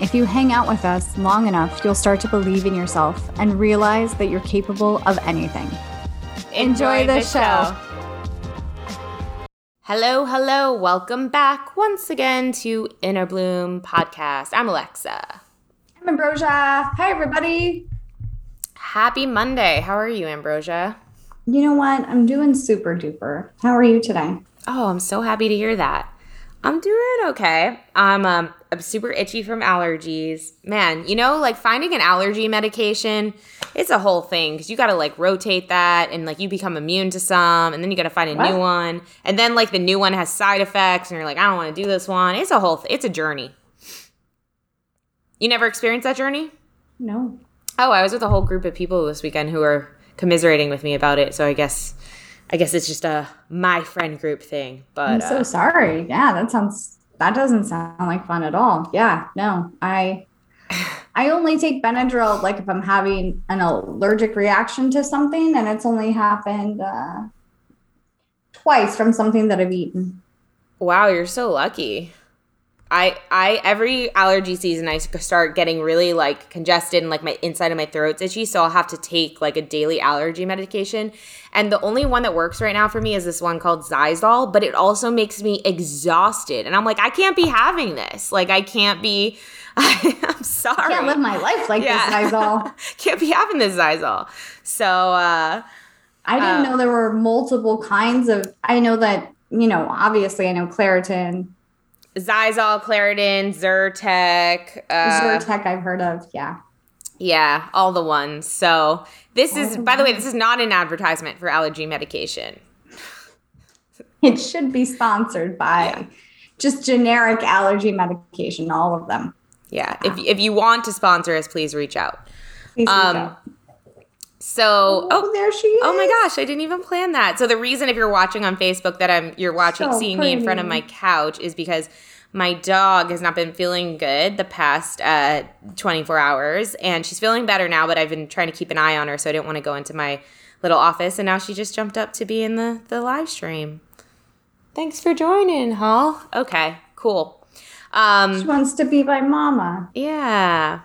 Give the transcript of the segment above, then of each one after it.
if you hang out with us long enough, you'll start to believe in yourself and realize that you're capable of anything. Enjoy, the, show. Hello, hello. Welcome back once again to Innerbloom Podcast. I'm Alexa. I'm Ambrosia. Hi, everybody. Happy Monday. How are you, Ambrosia? You know what? I'm doing super duper. How are you today? Oh, I'm so happy to hear that. I'm doing okay. I'm um I'm super itchy from allergies. Man, you know, like finding an allergy medication, it's a whole thing because you got to like rotate that and like you become immune to some and then you got to find a what? new one. And then like the new one has side effects and you're like, I don't want to do this one. It's a whole, th- it's a journey. You never experienced that journey? No. Oh, I was with a whole group of people this weekend who were commiserating with me about it. So I guess I guess it's just a my friend group thing. But I'm so uh, sorry. Yeah, that sounds that doesn't sound like fun at all. Yeah, no, I I only take Benadryl like if I'm having an allergic reaction to something, and it's only happened uh, twice from something that I've eaten. Wow, you're so lucky. I I every allergy season I start getting really like congested and like my inside of my throat's itchy, so I'll have to take like a daily allergy medication. And the only one that works right now for me is this one called Xyzal, but it also makes me exhausted. And I'm like, I can't be having this. Like I can't be I, am sorry. I can't live my life like yeah. this Xyzal. can't be having this Xyzal. So uh I didn't uh, know there were multiple kinds of I know that, you know, obviously I know Claritin Xyzal, Claritin, Zyrtec. Uh, Zyrtec, I've heard of. Yeah. Yeah, all the ones. So this is, by the way, this is not an advertisement for allergy medication. It should be sponsored by yeah. just generic allergy medication, all of them. Yeah. If, if you want to sponsor us, please reach out. Please reach um, out. So, oh, oh, there she is. Oh my gosh, I didn't even plan that. So the reason if you're watching on Facebook that I'm you're watching so seeing pretty. me in front of my couch is because my dog has not been feeling good the past uh, 24 hours and she's feeling better now, but I've been trying to keep an eye on her so I didn't want to go into my little office and now she just jumped up to be in the the live stream. Thanks for joining, Hall. Okay, cool. Um, she wants to be my mama. Yeah.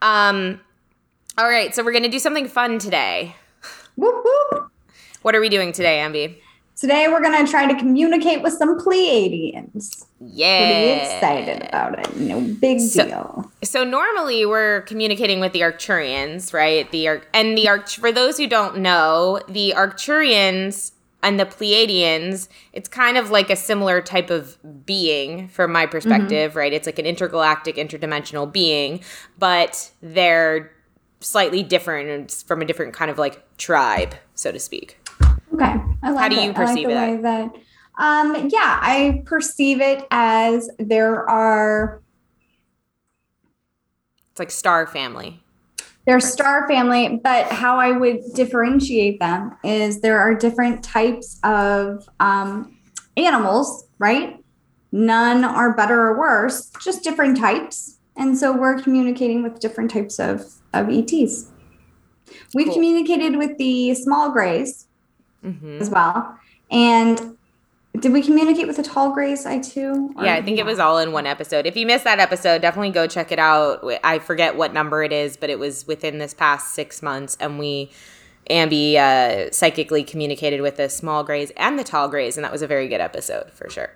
Um all right, so we're going to do something fun today. Whoop, whoop. What are we doing today, Ambi? Today we're going to try to communicate with some Pleiadians. Yeah. Pretty excited about it. No big so, deal. So normally we're communicating with the Arcturians, right? The Ar- and the Arc for those who don't know, the Arcturians and the Pleiadians, it's kind of like a similar type of being from my perspective, mm-hmm. right? It's like an intergalactic, interdimensional being, but they're slightly different and from a different kind of like tribe, so to speak. Okay. I like How do you perceive like that? that? Um, yeah, I perceive it as there are. It's like star family. They're star family, but how I would differentiate them is there are different types of um, animals, right? None are better or worse, just different types. And so we're communicating with different types of of ETs. We've cool. communicated with the small grays mm-hmm. as well. And did we communicate with the tall grays I too? Yeah, I think it was all in one episode. If you missed that episode, definitely go check it out. I forget what number it is, but it was within this past six months, and we Ambi uh, psychically communicated with the small grays and the tall grays, and that was a very good episode for sure.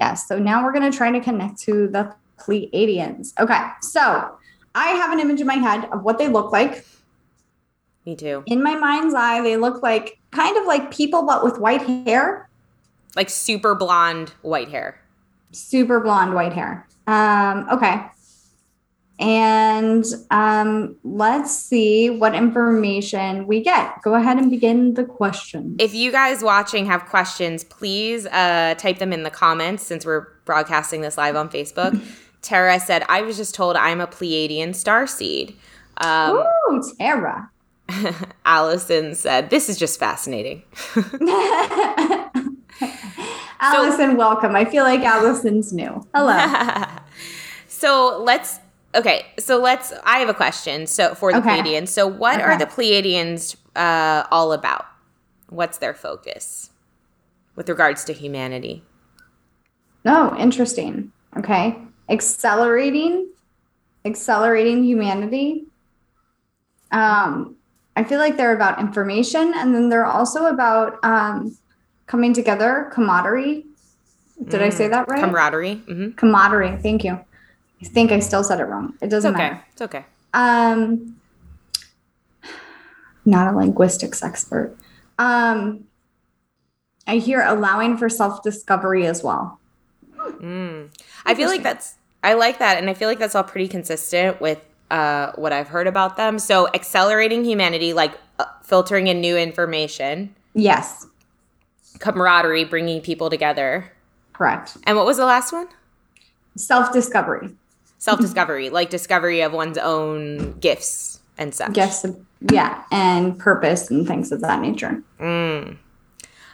Yes. So now we're going to try to connect to the Pleiadians. Okay. So I have an image in my head of what they look like. Me too. In my mind's eye, they look like kind of like people, but with white hair, Like super blonde white hair. super blonde white hair. Um, okay. And um, let's see what information we get. Go ahead and begin the question. If you guys watching have questions, please uh, type them in the comments since we're broadcasting this live on Facebook. Tara said, I was just told I'm a Pleiadian starseed. Um, Ooh, Tara. Allison said, This is just fascinating. Allison, welcome. I feel like Allison's new. Hello. so let's okay so let's i have a question so for the Okay. pleiadians so what are the pleiadians uh, all about what's their focus with regards to humanity Oh, interesting. Okay. Accelerating, accelerating humanity. Um, I feel like they're about information and then they're also about um, coming together, camaraderie. Did I say that right? camaraderie hmm camaraderie. Thank you. I think I still said it wrong. It doesn't okay matter. it's okay Um, not a linguistics expert. Um, I hear allowing for self discovery as well. mm. I feel like that's i like that and i feel like that's all pretty consistent with uh, what i've heard about them so accelerating humanity like uh, filtering in new information Yes, camaraderie bringing people together correct. and what was the last one Self discovery. self discovery, like discovery of one's own gifts and such. Yes, yeah, and purpose and things of that nature. Mm.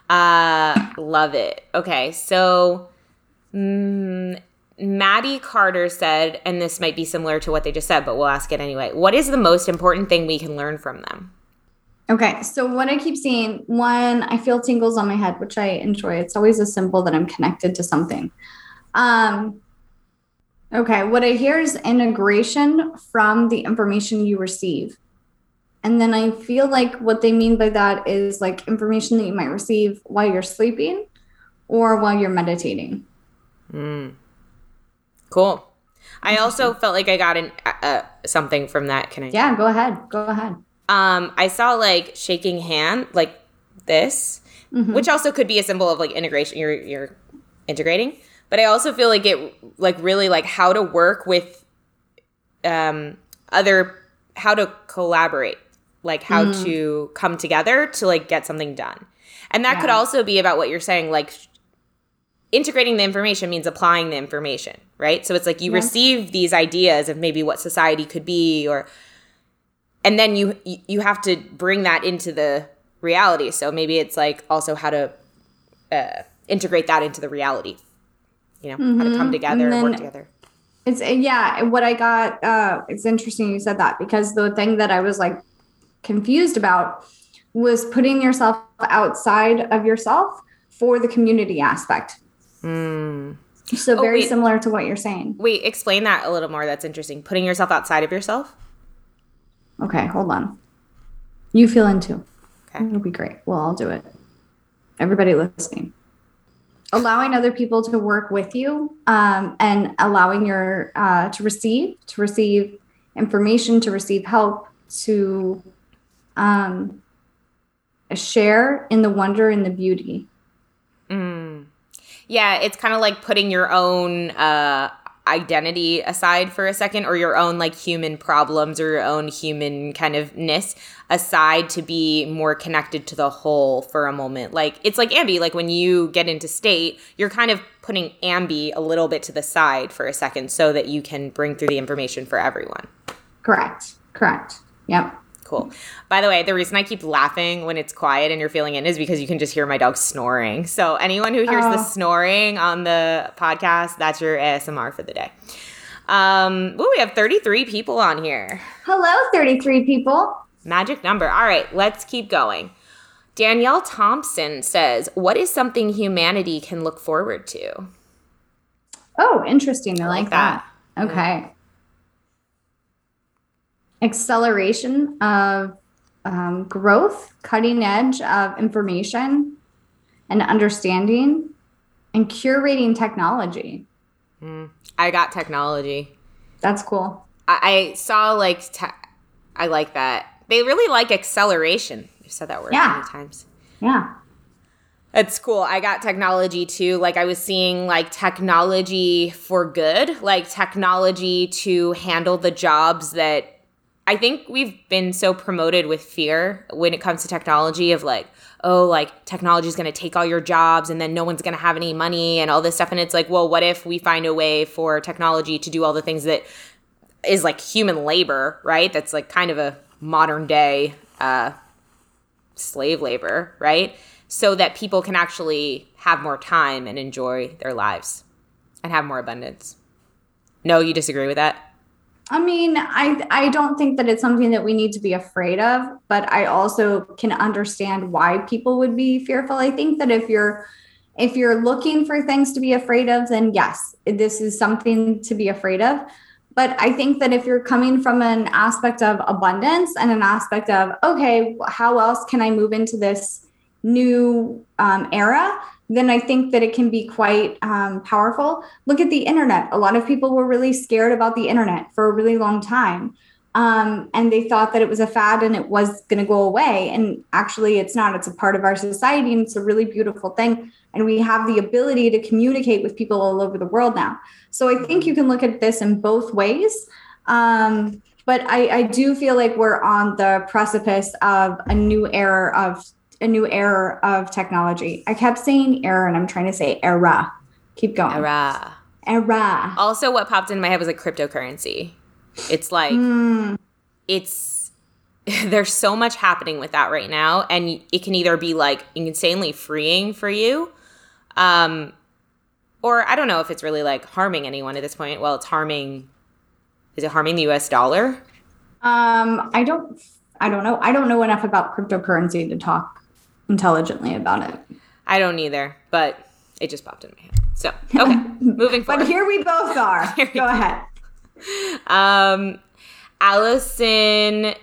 Uh, love it. Okay, so mm, Maddie Carter said, and this might be similar to what they just said, but we'll ask it anyway. What is the most important thing we can learn from them? Okay, so what I keep seeing one, I feel tingles on my head, which I enjoy, it's always a symbol that I'm connected to something. Um, okay, what I hear is integration from the information you receive. And then I feel like what they mean by that is like information that you might receive while you're sleeping or while you're meditating. Mm. Cool. I also felt like I got an uh, uh, something from that. Can I? Yeah, go ahead. Go ahead. Um, I saw like shaking hand, like this, Mhm. which also could be a symbol of like integration. You're you're integrating, but I also feel like it like really like how to work with um other how to collaborate, like how Mm. to come together to like get something done, and that could also be about what you're saying, like integrating the information means applying the information, right? So it's like you Yeah. receive these ideas of maybe what society could be or and then you you have to bring that into the reality. So maybe it's like also how to uh, integrate that into the reality. You know, how to come Mhm. together and, And work together. It's yeah, what I got uh it's interesting you said that because the thing that I was like confused about was putting yourself outside of yourself for the community aspect. Mm. So Oh, very wait. similar to what you're saying. Wait, explain that a little more. That's interesting. Putting yourself outside of yourself. Okay, hold on. You feel into. Okay. It'll be great. Well, I'll do it. Everybody listening. Allowing other people to work with you um, and allowing your uh, to receive to receive information to receive help to um, share in the wonder and the beauty. Yeah, it's kind of like putting your own uh, identity aside for a second, or your own like human problems or your own human kind of ness aside to be more connected to the whole for a moment. Like it's like Ambi, like when you get into state, you're kind of putting Ambi a little bit to the side for a second so that you can bring through the information for everyone. Correct. Correct. Yep. Cool. By the way, the reason I keep laughing when it's quiet and you're feeling in is because you can just hear my dog snoring. So anyone who hears the Oh. snoring on the podcast, that's your ASMR for the day. Um, ooh, we have 33 people on here. Hello, 33 people. Magic number. All right, let's keep going. Danielle Thompson says, "What is something humanity can look forward to?" Oh, interesting. I like, like that. Okay. Acceleration of um, growth, cutting edge of information and understanding, and curating technology. Mm, I got technology. That's cool. I, I saw like te- I like that. They really like acceleration. I've said that word Yeah. many times. Yeah. It's cool. I got technology too. Like I was seeing like technology for good, like technology to handle the jobs that I think we've been so promoted with fear when it comes to technology of like, oh, like technology is going to take all your jobs and then no one's going to have any money and all this stuff. And it's like, well, what if we find a way for technology to do all the things that is like human labor, right? That's like kind of a modern day uh, slave labor, right? So that people can actually have more time and enjoy their lives and have more abundance. No, you disagree with that? I mean, I I don't think that it's something that we need to be afraid of, but I also can understand why people would be fearful. I think that if you're if you're looking for things to be afraid of, then yes, this is something to be afraid of. But I think that if you're coming from an aspect of abundance and an aspect of, okay, how else can I move into this new um, era, then I think that it can be quite um, powerful. Look at the internet. A lot of people were really scared about the internet for a really long time. Um, and they thought that it was a fad and it was going to go away. And actually, it's not. It's a part of our society and it's a really beautiful thing. And we have the ability to communicate with people all over the world now. So I think you can look at this in both ways. Um, but I, I do feel like we're on the precipice of a new era of a new era of technology. I kept saying era and I'm trying to say era. Keep going. Era. Era. Also, what popped in my head was like cryptocurrency. It's like, Mm, it's, there's so much happening with that right now. And it can either be like insanely freeing for you, um, or I don't know if it's really like harming anyone at this point. Well, it's harming, is it harming the US dollar? um, I don't I don't know. I don't know enough about cryptocurrency to talk intelligently about it. I don't either, but it just popped in my head. So, okay, moving forward. But here we both are. Go ahead. Um, Allison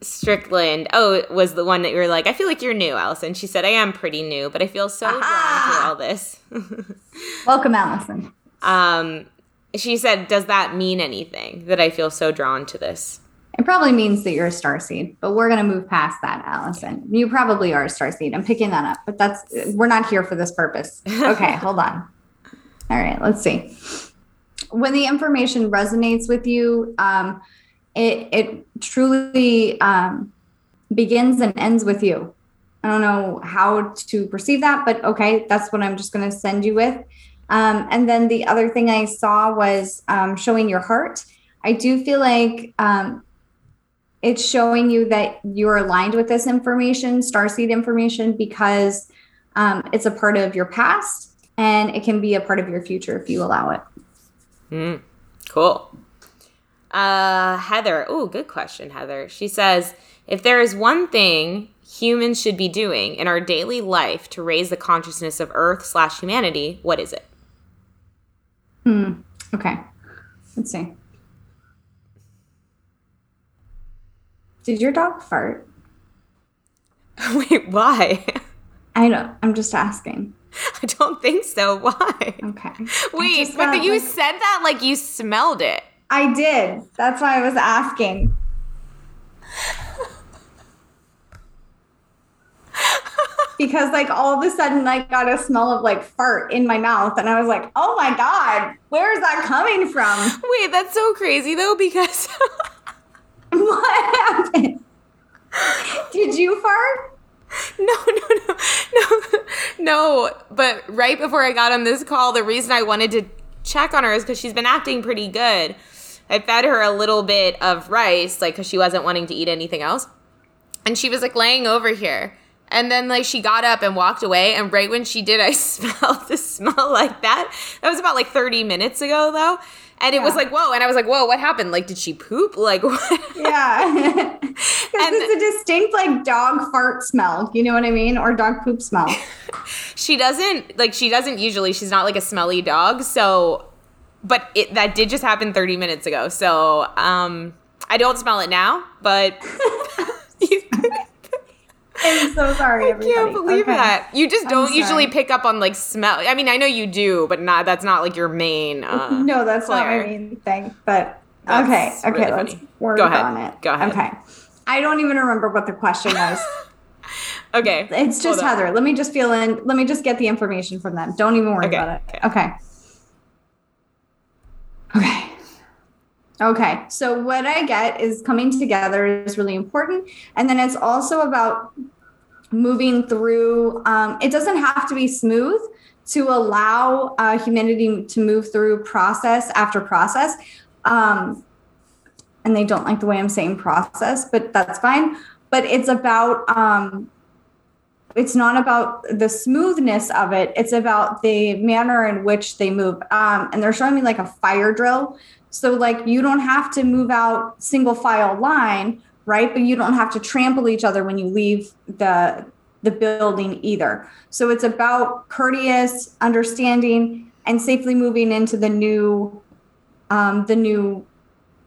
Strickland. Oh, it was the one that you were like, I feel like you're new, Allison. She said, I am pretty new, but I feel so drawn to all this. Welcome, Allison. um, she said, Does that mean anything that I feel so drawn to this? It probably means that you're a star seed, but we're going to move past that, Allison. You probably are a star seed. I'm picking that up, but that's we're not here for this purpose. Okay, hold on. All right, let's see. When the information resonates with you, um, it it truly um, begins and ends with you. I don't know how to perceive that, but okay, that's what I'm just going to send you with. Um, and then the other thing I saw was um, showing your heart. I do feel like um, it's showing you that you're aligned with this information, starseed information, because um, it's a part of your past and it can be a part of your future if you allow it. Mm, cool. Uh, Heather. Oh, good question, Heather. She says, if there is one thing humans should be doing in our daily life to raise the consciousness of Earth slash humanity, what is it? Hmm. Okay. Let's see. Did your dog fart? Wait, why? I know. I'm just asking. I don't think so. Why? Okay. Wait, but got, you like- said that like you smelled it. I did. That's why I was asking. because like all of a sudden I got a smell of like fart in my mouth and I was like, "Oh my god, where is that coming from? Wait, that's so crazy though because what happened? Did you fart?" no, no, no, no, no. But right before I got on this call, the reason I wanted to check on her is because she's been acting pretty good. I fed her a little bit of rice, like because she wasn't wanting to eat anything else, and she was like laying over here. And then like she got up and walked away, and right when she did, I smelled the smell like that. That was about like 30 minutes ago though. And it was like, whoa. And I was like, whoa, what happened? Like, did she poop? Like, what? Yeah. Because And- it's a distinct like dog fart smell. You know what I mean? Or dog poop smell. she doesn't like she doesn't usually she's not like a smelly dog so but it that did just happen 30 minutes ago so um i don't smell it now but I'm so sorry, I everybody. can't believe Okay. that you just don't usually pick up on like smell i mean i know you do but not that's not like your main uh no, that's not Claire. my main thing. But That's okay, okay, really let's work Go ahead. on it. Go ahead. Okay. I don't even remember what the question was. Okay. It's just hold on. Heather. Let me just feel in. Let me just get the information from them. Don't even worry Okay, about it. Okay. Okay. Okay. So what I get is coming together is really important, and then it's also about moving through. Um, it doesn't have to be smooth to allow uh, humanity to move through process after process. Um, and they don't like the way I'm saying process, but that's fine. But it's about um, it's not about the smoothness of it it's about the manner in which they move um, and they're showing me like a fire drill so like you don't have to move out single file line right but you don't have to trample each other when you leave the the building either so it's about courteous understanding and safely moving into the new um, the new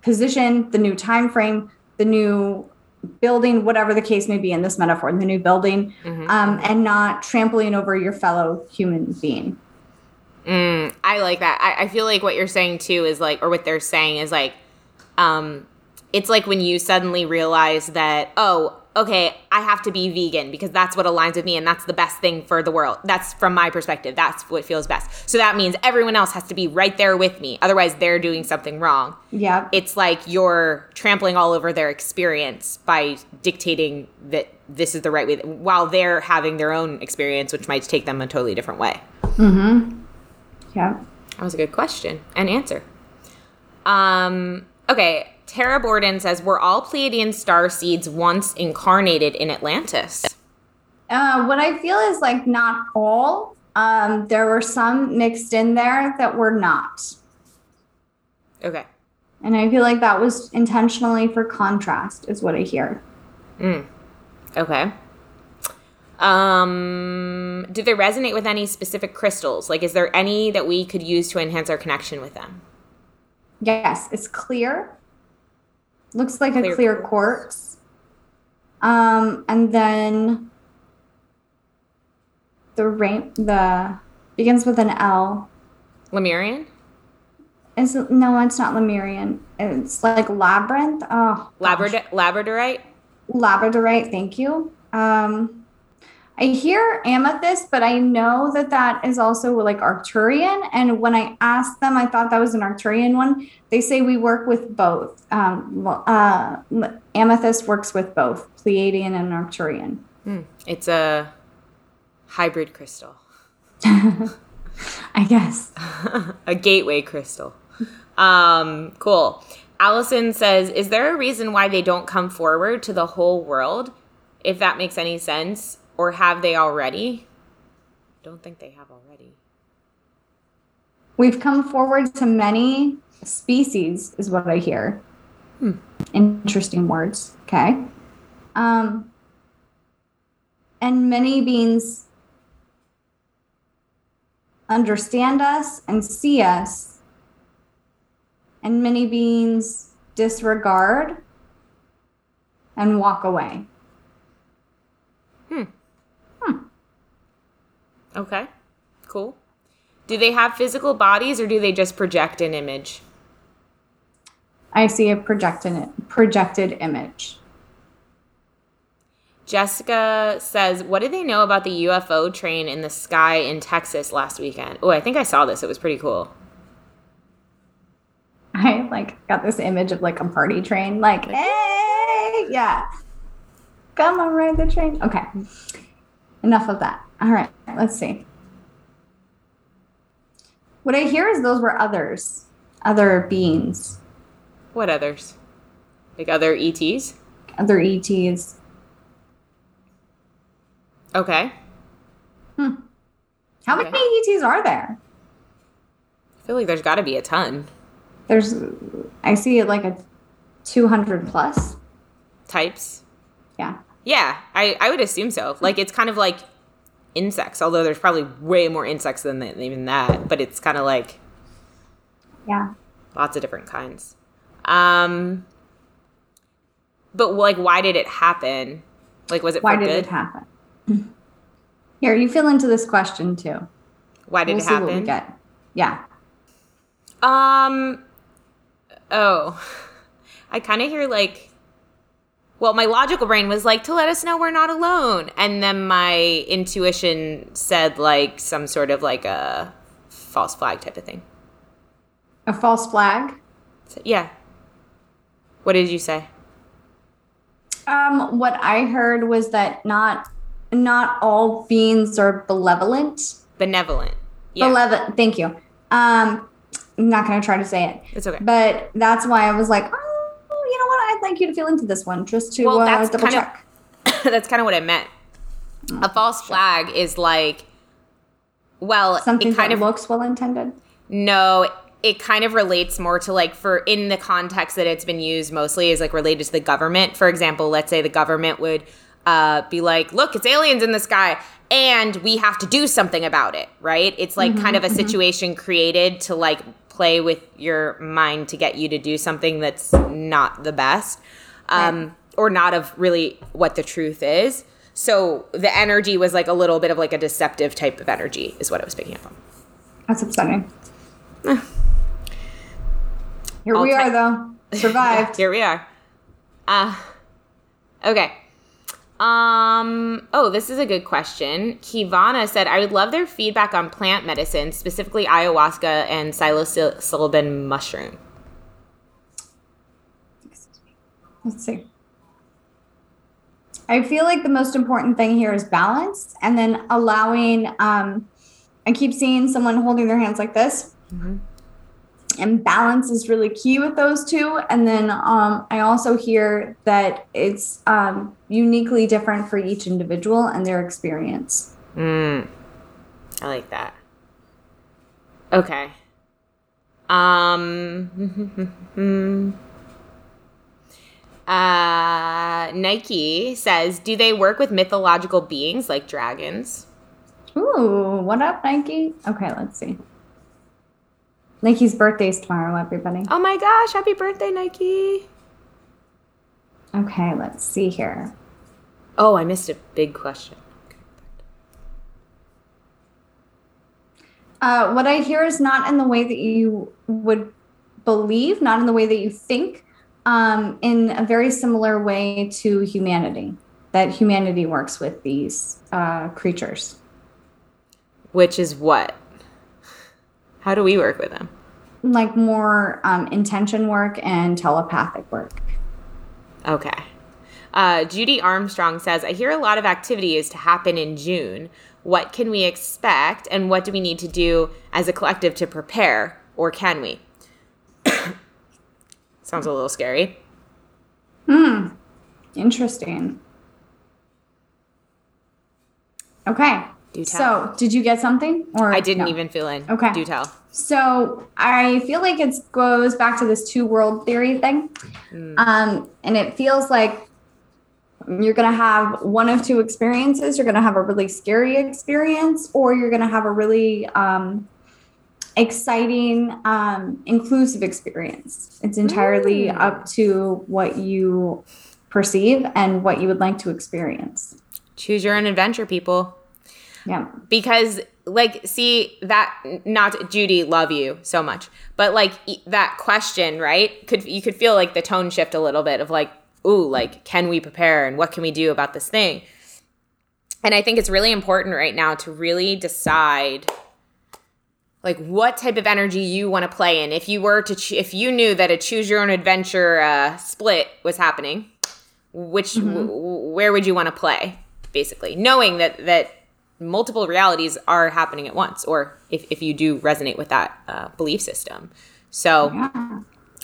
position the new time frame the new building, whatever the case may be in this metaphor, the new building, Mhm. um, and not trampling over your fellow human being. Mm, I like that. I, I feel like what you're saying too is like, or what they're saying is like, um, it's like when you suddenly realize that, oh, okay, I have to be vegan because that's what aligns with me and that's the best thing for the world. That's from my perspective. That's what feels best. So that means everyone else has to be right there with me. Otherwise, they're doing something wrong. Yeah. It's like you're trampling all over their experience by dictating that this is the right way while they're having their own experience, which might take them a totally different way. Yeah. That was a good question and answer. Um, okay, Tara Borden says, Were all Pleiadian star seeds once incarnated in Atlantis? Uh, what I feel is like not all. Um, there were some mixed in there that were not. Okay. And I feel like that was intentionally for contrast, is what I hear. Mm. Okay. Um, do they resonate with any specific crystals? Like, is there any that we could use to enhance our connection with them? Yes, it's clear. Looks like Clear a clear quartz. quartz. Um, and then the rain the begins with an L. Lemurian? Is no, it's not Lemurian. It's like labyrinth. Oh. Labradorite? labradorite. Thank you. Um, I hear amethyst, but I know that that is also like Arcturian. And when I asked them, I thought that was an Arcturian one. They say we work with both. Um, uh, amethyst works with both Pleiadian and Arcturian. Hmm. It's a hybrid crystal, I guess. a gateway crystal. Um, cool. Allison says, Is there a reason why they don't come forward to the whole world? If that makes any sense. Or have they already? Don't think they have already. We've come forward to many species, is what I hear. Interesting words. Okay. Um, and many beings understand us and see us, and many beings disregard and walk away. Okay. Cool. Do they have physical bodies or do they just project an image? I see a projected projected image. Jessica says, What did they know about the UFO train in the sky in Texas last weekend? Oh, I think I saw this. It was pretty cool. I like got this image of like a party train, like, hey, yeah, come on, ride the train. Okay, enough of that. All right, let's see. What I hear is those were others, other beings, What others? Like other ETs? other ETs. Okay. Hmm. How Okay. many ETs are there? I feel like there's got to be a ton. There's, I see like a 200 plus. Types? Yeah. Yeah, I, I would assume so. Like, it's kind of like insects, although there's probably way more insects than that, even that. But it's kind of like Yeah. lots of different kinds. Um, but like, why did it happen? Like, was it Why did good? it happen? Here, you feel into this question too. Why did we'll it see what we happen? get. Yeah. Um. Oh, I kind of hear like well, my logical brain was like to let us know we're not alone, and then my intuition said like some sort of like a false flag type of thing. A false flag. So, yeah. What did you say? Um, what I heard was that not not all beings are benevolent. Benevolent. Yeah. Benevolent. Thank you. Um, I'm not going to try to say it. It's okay. But that's why I was like, oh, you know what? I'd like you to feel into this one just to Well, uh, double kind of- check. That's kind of what it meant. A false flag is like, well, Something it kind of looks well intended. No, it kind of relates more to like for in the context that it's been used mostly is like related to the government. For example, let's say the government would uh, be like, "Look, it's aliens in the sky." And we have to do something about it, right? It's like kind of a situation created to like play with your mind to get you to do something that's not the best um, or not of really what the truth is. So the energy was like a little bit of like a deceptive type of energy, is what I was picking up on. That's upsetting. Here I'll we are, though. Survived. Here we are. Uh okay. Um oh, this is a good question. Kivana said I would love their feedback on plant medicine, specifically ayahuasca and psilocybin mushroom. Let's see. I feel like the most important thing here is balance and then allowing um I keep seeing someone holding their hands like this. And balance is really key with those two. And then um, I also hear that it's um, uniquely different for each individual and their experience. Mm. I like that. Okay. Um uh Nike says, "Do they work with mythological beings like dragons?" Ooh, what up, Nike? Okay, let's see. Nike's birthday's tomorrow, everybody. Oh my gosh, happy birthday, Nike. Okay, let's see here. Oh, I missed a big question. Uh, what I hear is not in the way that you would believe, not in the way that you think, um, in a very similar way to humanity, that humanity works with these uh, creatures. Which is what? How do we work with them? Like more um, intention work and telepathic work. Okay. Uh, Judy Armstrong says, I hear a lot of activity is to happen in June. What can we expect, and what do we need to do as a collective to prepare, or can we? Sounds a little scary. Hmm. Interesting. Okay. Do tell. So, did you get something? Or I didn't no? even fill in. Okay. Do tell. So I feel like it goes back to this two world theory thing. Um, and it feels like you're going to have one of two experiences. You're going to have a really scary experience, or you're going to have a really um, exciting, um, inclusive experience. It's entirely up to what you perceive and what you would like to experience. Choose your own adventure, people. Yeah. because like see that not judy love you so much. But like that question right could you could feel like the tone shift a little bit of like ooh like can we prepare and what can we do about this thing? And i think it's really important right now to really decide like what type of energy you want to play in. If you were to ch- if you knew that a choose your own adventure uh, split was happening which w- w- where would you want to play basically? Knowing that that multiple realities are happening at once or if, if you do resonate with that uh, belief system so Yeah.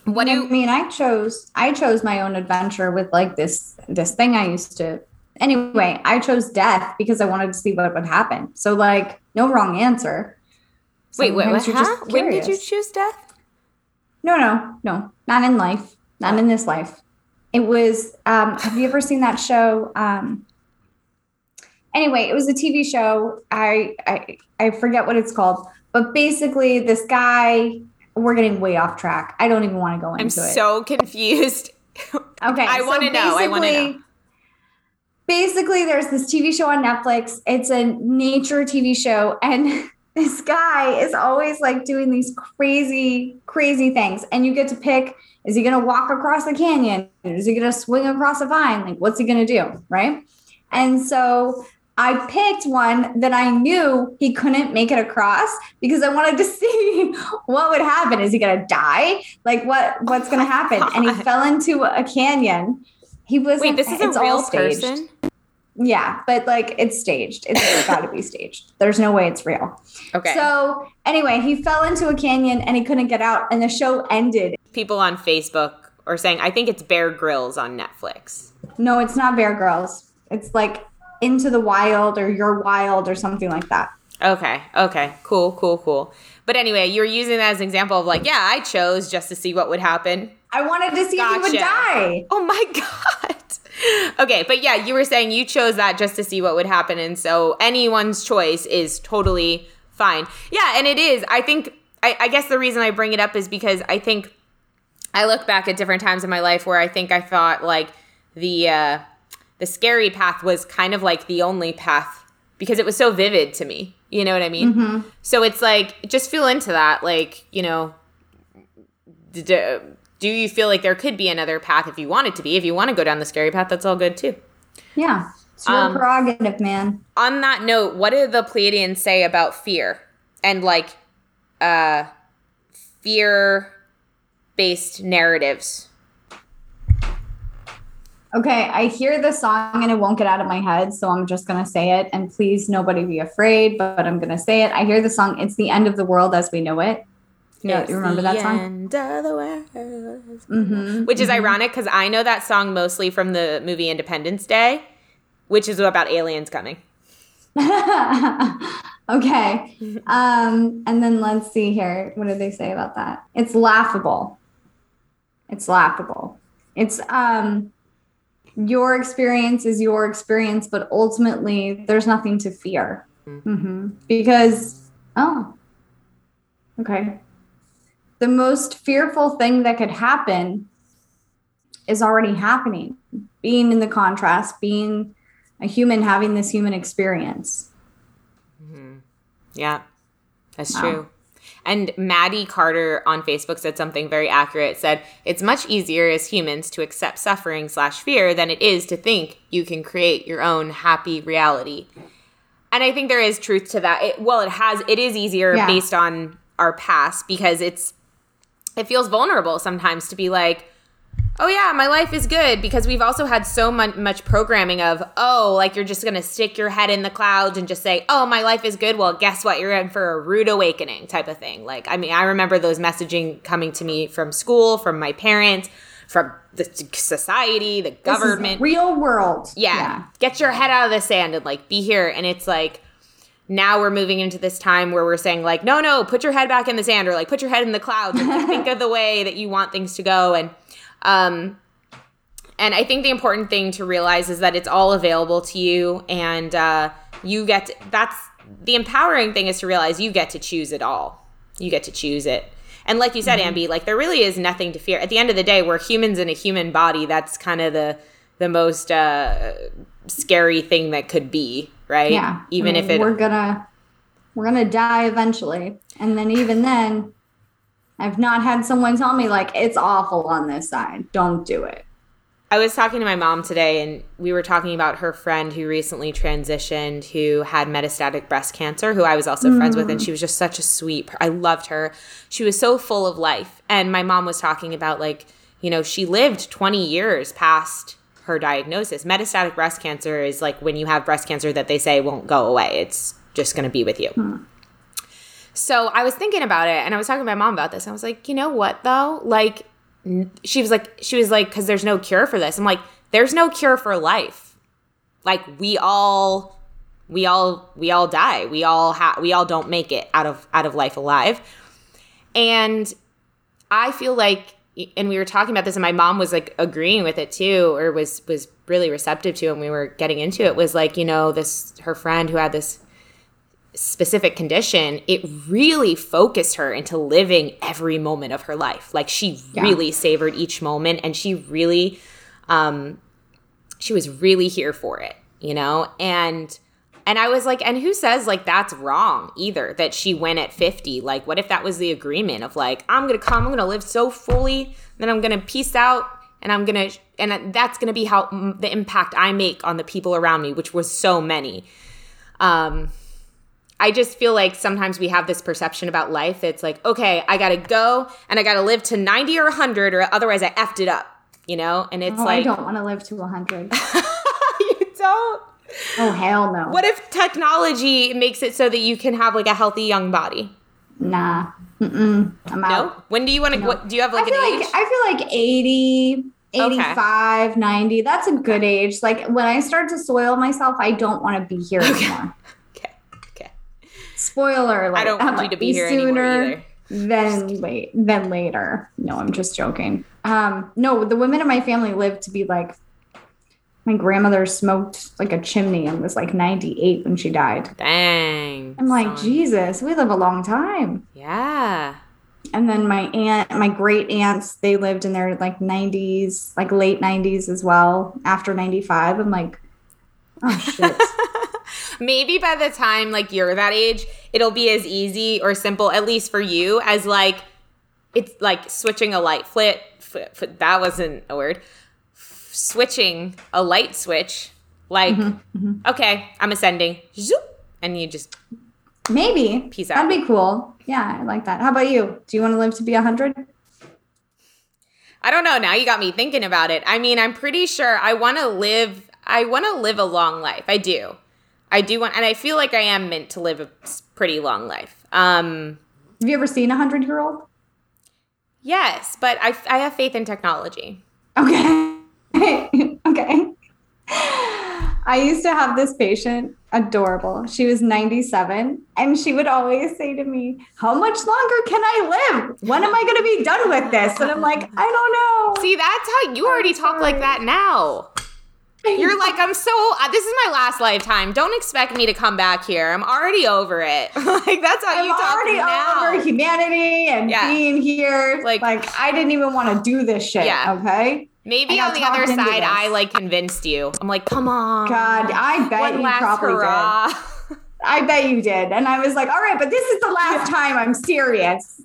what do I mean, I chose I chose my own adventure with like this this thing I used to. Anyway, I chose death because I wanted to see what would happen. So like, no wrong answer. wait wait, what, huh? when did you choose death No, no, no, not in life, not in this life. It was. Um, have you ever seen that show? Um, anyway, it was a TV show. I, I I forget what it's called, but basically, this guy. We're getting way off track. I don't even want to go into i'm it. so confused Okay. I wanna know, I wanna basically- know. Basically, there's this TV show on Netflix. It's a nature TV show, and this guy is always like doing these crazy, crazy things. And you get to pick is he going to walk across the canyon? Is he going to swing across a vine? Like, what's he going to do? Right. And so I picked one that I knew he couldn't make it across because I wanted to see what would happen. Is he going to die? Like what what's going to oh happen? And he fell into a canyon. He was Wait, this is a real person? Yeah, but like it's staged. It's got to be staged. There's no way it's real. Okay. So anyway, he fell into a canyon and he couldn't get out, and the show ended. People on Facebook are saying, I think it's Bear Grylls on Netflix. No, it's not Bear Grylls. It's like Into the Wild or You're Wild or something like that. Okay. Okay. Cool. Cool. Cool. But anyway, you're using that as an example of like, yeah, I chose just to see what would happen. I wanted to see gotcha. if he would die. Oh my god okay, but yeah, you were saying you chose that just to see what would happen. And so anyone's choice is totally fine. Yeah, and it is. I think, I, I guess the reason I bring it up is because I think I look back at different times in my life where I think I thought like the, uh, the scary path was kind of like the only path because it was so vivid to me. You know what I mean? Mm-hmm. So it's like, just feel into that. Like, you know, d- do you feel like there could be another path if you want it to be? If you want to go down the scary path, that's all good too. Yeah. It's your um, prerogative, man. On that note, what did the Pleiadians say about fear and like uh fear based narratives? Okay, I hear the song and it won't get out of my head, so I'm just gonna say it. And please, nobody be afraid, but I'm gonna say it. I hear the song, It's the End of the World as We Know It. Yeah, you remember that song? End of the world. Mm-hmm, which is mm-hmm. ironic because I know that song mostly from the movie Independence Day, which is about aliens coming. okay. Um, and then let's see here. What did they say about that? It's laughable. It's laughable. It's um your experience is your experience, but ultimately there's nothing to fear. Mm-hmm. mm-hmm. Because oh, okay the most fearful thing that could happen is already happening being in the contrast being a human having this human experience mm-hmm. yeah that's wow. true and maddie carter on facebook said something very accurate said it's much easier as humans to accept suffering slash fear than it is to think you can create your own happy reality and i think there is truth to that it, well it has it is easier yeah. based on our past because it's it feels vulnerable sometimes to be like, oh yeah, my life is good because we've also had so much, much programming of, oh, like you're just going to stick your head in the clouds and just say, oh, my life is good. Well, guess what? You're in for a rude awakening type of thing. Like, I mean, I remember those messaging coming to me from school, from my parents, from the society, the government. real world. Yeah. yeah. Get your head out of the sand and like be here. And it's like, now we're moving into this time where we're saying like no no put your head back in the sand or like put your head in the clouds and like, think of the way that you want things to go and um and i think the important thing to realize is that it's all available to you and uh you get to, that's the empowering thing is to realize you get to choose it all you get to choose it and like you said mm-hmm. ambi like there really is nothing to fear at the end of the day we're humans in a human body that's kind of the the most uh scary thing that could be right? Yeah. Even I mean, if it we're gonna we're gonna die eventually. And then even then, I've not had someone tell me like it's awful on this side. Don't do it. I was talking to my mom today and we were talking about her friend who recently transitioned who had metastatic breast cancer who I was also mm. friends with and she was just such a sweet I loved her. She was so full of life and my mom was talking about like, you know, she lived 20 years past her diagnosis. Metastatic breast cancer is like when you have breast cancer that they say won't go away. It's just going to be with you. Hmm. So I was thinking about it and I was talking to my mom about this. I was like, you know what though? Like, she was like, she was like, because there's no cure for this. I'm like, there's no cure for life. Like we all, we all, we all die. We all have, we all don't make it out of out of life alive. And I feel like and we were talking about this and my mom was like agreeing with it too or was was really receptive to it and we were getting into it was like you know this her friend who had this specific condition it really focused her into living every moment of her life like she yeah. really savored each moment and she really um she was really here for it you know and And I was like, and who says like that's wrong either that she went at 50? Like, what if that was the agreement of like, I'm gonna come, I'm gonna live so fully, then I'm gonna peace out, and I'm gonna, and that's gonna be how the impact I make on the people around me, which was so many. Um, I just feel like sometimes we have this perception about life. It's like, okay, I gotta go and I gotta live to 90 or 100, or otherwise I effed it up, you know? And it's Oh, like, I don't want to live to 100. you don't. Oh, hell no. What if technology makes it so that you can have like a healthy young body? Nah. Mm-mm. I'm out. No. When do you want to? What do you have like I feel an like age? I feel like 80, 85, 90. That's a good age. Like when I start to soil myself, I don't want to be here anymore. okay. Okay. Spoiler alert. I don't want you to be here either. Then wait, then later. No, I'm just joking. Um, no, the women in my family lived to be like my grandmother smoked like a chimney and was like 98 when she died. Dang. I'm like, son. Jesus, we live a long time. Yeah. And then my aunt, my great aunts, they lived in their like 90s, like late 90s as well. After 95, I'm like, oh shit. Maybe by the time like you're that age, it'll be as easy or simple, at least for you, as like it's like switching a light flit. F- f- that wasn't a word. F- switching a light switch. Like, mm-hmm, mm-hmm. okay, I'm ascending. Zoop, and you just Maybe. Peace out. That'd be cool. Yeah, I like that. How about you? Do you want to live to be 100? I don't know. Now you got me thinking about it. I mean, I'm pretty sure I want to live. I want to live a long life. I do. I do want, and I feel like I am meant to live a pretty long life. Um, Have you ever seen a 100 year old? yes, but I, I have faith in technology. Okay. okay. I used to have this patient, adorable. She was 97, and she would always say to me, How much longer can I live? When am I going to be done with this? And I'm like, I don't know. See, that's how you already talk like that now. You're like, I'm so. Uh, this is my last lifetime. Don't expect me to come back here. I'm already over it. like that's how I'm you talk already now. over humanity and Yeah. being here. Like- Like, I didn't even want to do this shit. Yeah. Okay. Maybe on the other side. I like convinced you. I'm like, come on. God, I bet One you probably hurrah. did. I bet you did. And I was like, all right, but this is the last time I'm serious.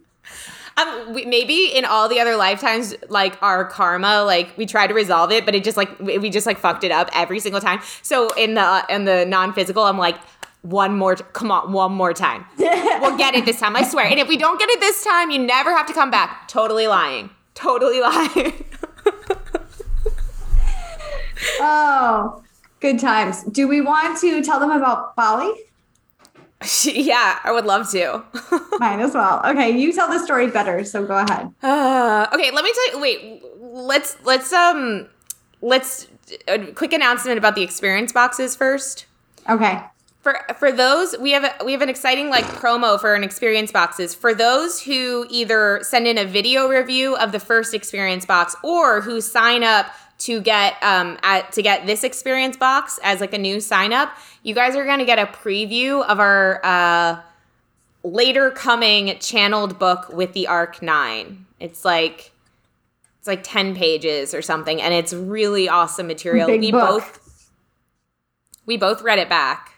Um, we, maybe in all the other lifetimes, like our karma, like we tried to resolve it, but it just like we just like fucked it up every single time. So in the in the non physical, I'm like, one more, t- come on, one more time. We'll get it this time, I swear. And if we don't get it this time, you never have to come back. Totally lying. Totally lying. Oh, good times. Do we want to tell them about Bali? yeah, I would love to. Might as well. Okay, you tell the story better, so go ahead. Uh, okay, let me tell you. Wait, let's let's um let's a quick announcement about the experience boxes first. Okay. For for those we have a, we have an exciting like promo for an experience boxes for those who either send in a video review of the first experience box or who sign up to get um at to get this experience box as like a new sign up. You guys are gonna get a preview of our uh later coming channeled book with the Arc Nine. It's like it's like ten pages or something, and it's really awesome material. Big we book. both we both read it back,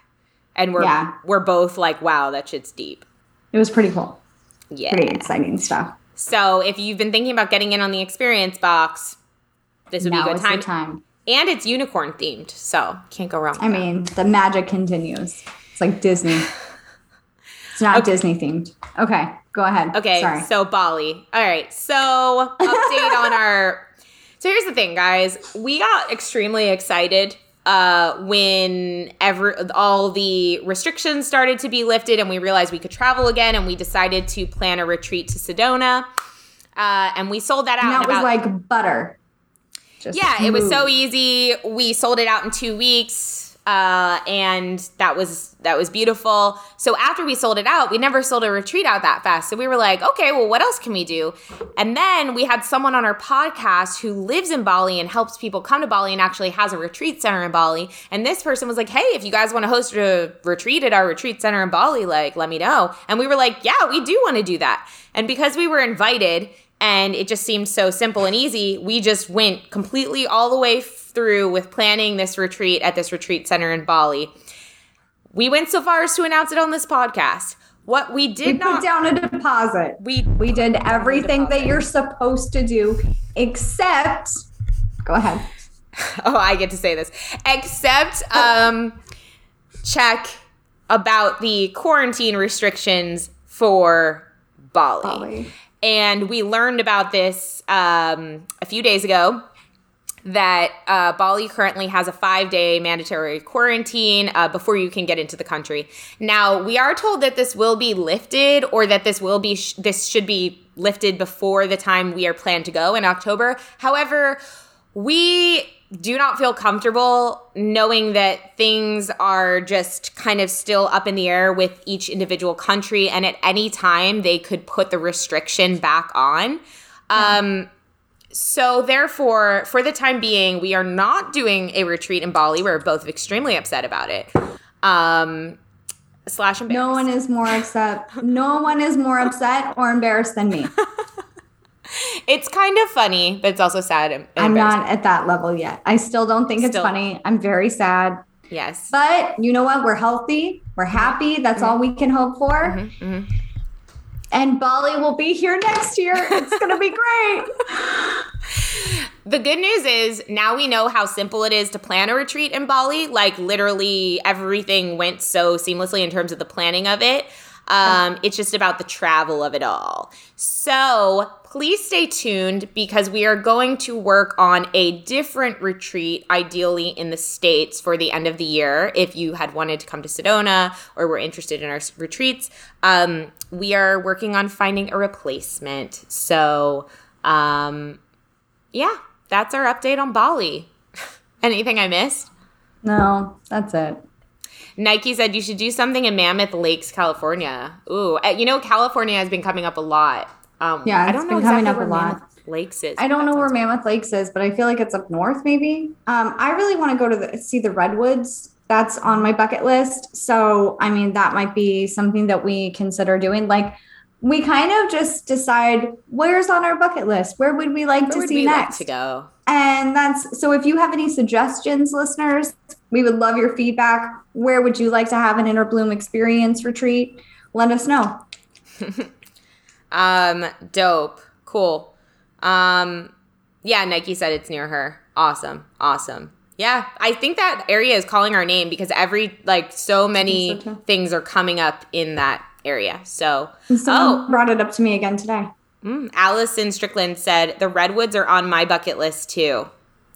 and we're Yeah. we're both like, wow, that shit's deep. It was pretty cool. Yeah. Pretty exciting stuff. So if you've been thinking about getting in on the experience box, this would now be a good time. time. And it's unicorn themed, so can't go wrong. I mean, the magic continues. It's like Disney. It's not Disney themed. Okay, go ahead. Okay, Sorry. so Bali. All right, so update on our. So here's the thing, guys. We got extremely excited uh, when ever all the restrictions started to be lifted, and we realized we could travel again, and we decided to plan a retreat to Sedona. Uh, and we sold that out. and that was about- like butter. Just yeah, it was so easy. We sold it out in two weeks, uh, and that was that was beautiful. So after we sold it out, we never sold a retreat out that fast. So we were like, okay, well, what else can we do? And then we had someone on our podcast who lives in Bali and helps people come to Bali and actually has a retreat center in Bali. And this person was like, hey, if you guys want to host a retreat at our retreat center in Bali, like, let me know. And we were like, yeah, we do want to do that. And because we were invited and it just seemed so simple and easy. We just went completely all the way through with planning this retreat at this retreat center in Bali. we went so far as to announce it on this podcast. What we did we not put down a deposit. we We did everything that you're supposed to do, except. Go ahead. oh I get to say this except um check about the quarantine restrictions for Bali. Bali. And we learned about this um, a few days ago that uh, Bali currently has a five day mandatory quarantine uh, before you can get into the country. Now, we are told that this will be lifted or that this will be, sh- this should be lifted before the time we are planned to go in October. However, we do not feel comfortable knowing that things are just kind of still up in the air with each individual country and at any time they could put the restriction back on. Um, so therefore, for the time being, we are not doing a retreat in Bali. We're both extremely upset about it. Um, slash embarrassed. No one is more upset. No one is more upset or embarrassed than me. It's kind of funny, but it's also sad. And I'm not at that level yet. I still don't think it's funny. I'm very sad. Yes. But you know what? We're healthy. We're happy. That's all we can hope for. Mhm, mhm. And Bali will be here next year. It's going to be great. The good news is now we know how simple it is to plan a retreat in Bali. Like literally everything went so seamlessly in terms of the planning of it. Um, it's just about the travel of it all. So please stay tuned because we are going to work on a different retreat, ideally in the States for the end of the year. If you had wanted to come to Sedona or were interested in our retreats, um, we are working on finding a replacement. So, um, yeah, that's our update on Bali. Anything I missed? No, that's it. Nike said you should do something in Mammoth Lakes, California. Ooh, uh, you know California has been coming up a lot. Um, Yeah, I don't know exactly up where a lot. Mammoth Lakes is. I don't but know where Mammoth Lakes is, but I feel like it's up north, maybe. Um, I really want to go to the, see the redwoods. That's on my bucket list. So, I mean, that might be something that we consider doing. Like, we kind of just decide where's on our bucket list. Where would we like Where to would see we like next? to go? And that's so. If you have any suggestions, listeners, we would love your feedback. Where would you like to have an Innerbloom experience retreat? Let us know. Um, dope, cool. Um, yeah, Nike said it's near her. Awesome, awesome. Yeah, I think that area is calling our name because every like so many so, things are coming up in that area. So, Oh. brought it up to me again today. Mm, Allison Strickland said the redwoods are on my bucket list too.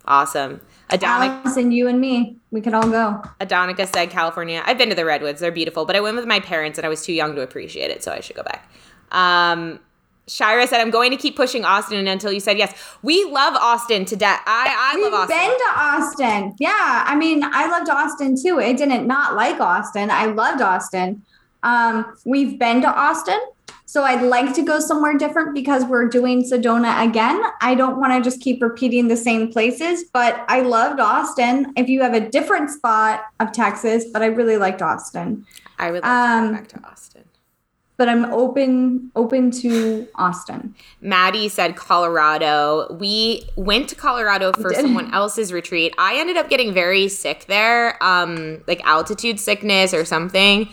Awesome. Adonica, Allison, you and me, we could all go. Adonica said California. I've been to the redwoods; they're beautiful, but I went with my parents and I was too young to appreciate it, so I should go back. Um, Shira said, "I'm going to keep pushing Austin until you said yes." We love Austin to death. I I We've love Austin. been to Austin. Yeah, I mean, I loved Austin too. I didn't not like Austin. I loved Austin. Um, we've been to Austin, so I'd like to go somewhere different because we're doing Sedona again. I don't want to just keep repeating the same places, but I loved Austin. If you have a different spot of Texas, but I really liked Austin. I would to Um, go back to Austin. But I'm open open to Austin. Maddie said Colorado. We went to Colorado for someone else's retreat. I ended up getting very sick there, um, like altitude sickness or something.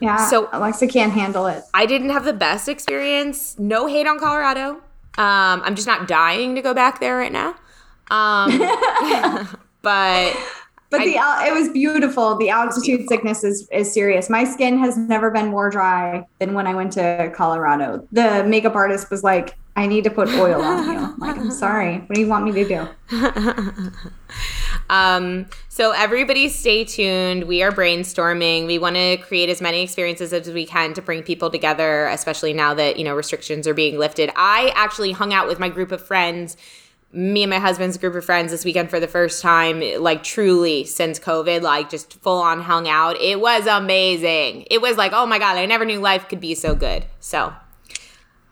Yeah. So- Alexa can't handle it. I didn't have the best experience. No hate on Colorado. Um, I'm just not dying to go back there right now. Um, but But I- the it was beautiful. The altitude sickness is, is serious. My skin has never been more dry than when I went to Colorado. The makeup artist was like, "I need to put oil on you." I'm like, I'm sorry. What do you want me to do? um, so everybody stay tuned. We are brainstorming. We want to create as many experiences as we can to bring people together, especially now that, you know, restrictions are being lifted. I actually hung out with my group of friends, me and my husband's group of friends this weekend for the first time, like truly since COVID, like just full on hung out. It was amazing. It was like, oh my God, I never knew life could be so good. So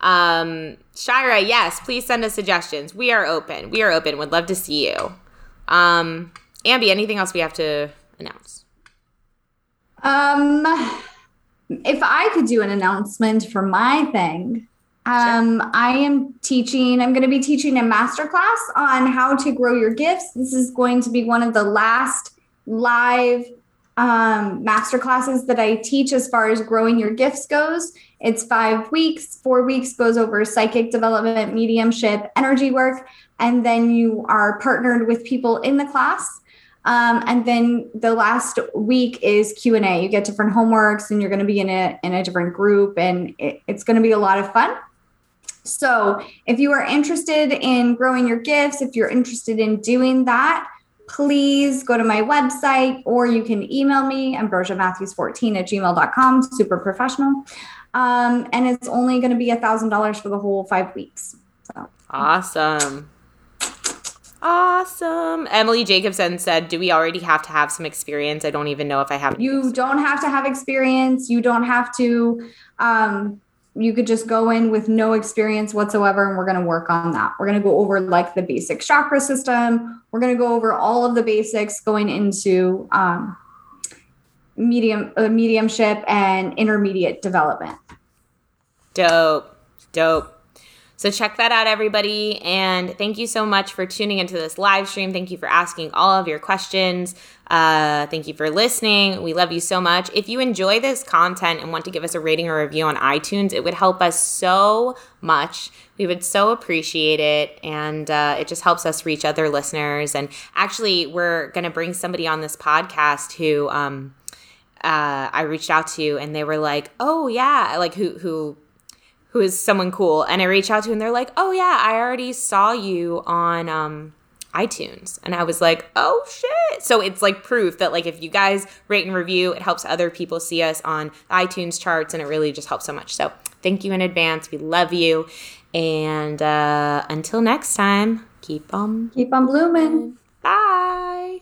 um, Shira, yes, please send us suggestions. We are open. We are open. Would love to see you. Um, Ambi, anything else we have to announce? Um, if I could do an announcement for my thing, um, I am teaching. I'm going to be teaching a masterclass on how to grow your gifts. This is going to be one of the last live um, master classes that I teach as far as growing your gifts goes. It's five weeks. Four weeks goes over psychic development, mediumship, energy work, and then you are partnered with people in the class. Um, and then the last week is Q and A. You get different homeworks, and you're going to be in a in a different group, and it, it's going to be a lot of fun. So, if you are interested in growing your gifts, if you're interested in doing that, please go to my website or you can email me, ambrosia matthews 14 at gmail.com, super professional. Um, and it's only going to be a $1,000 for the whole five weeks. So. Awesome. Awesome. Emily Jacobson said, Do we already have to have some experience? I don't even know if I have. You don't have to have experience. You don't have to um, you could just go in with no experience whatsoever and we're going to work on that. We're going to go over like the basic chakra system. We're going to go over all of the basics going into um, medium uh, mediumship and intermediate development. Dope. Dope so check that out, everybody. And thank you so much for tuning into this live stream. Thank you for asking all of your questions. Uh, thank you for listening. We love you so much. If you enjoy this content and want to give us a rating or review on iTunes, it would help us so much. We would so appreciate it. And uh, it just helps us reach other listeners. And actually, we're going to bring somebody on this podcast who um, uh, I reached out to, and they were like, oh, yeah, like who, who, who is someone cool and I reach out to and they're like, "Oh yeah, I already saw you on um iTunes." And I was like, "Oh shit." So it's like proof that like if you guys rate and review, it helps other people see us on iTunes charts and it really just helps so much. So, thank you in advance. We love you. And uh until next time, keep on keep on blooming. Bye.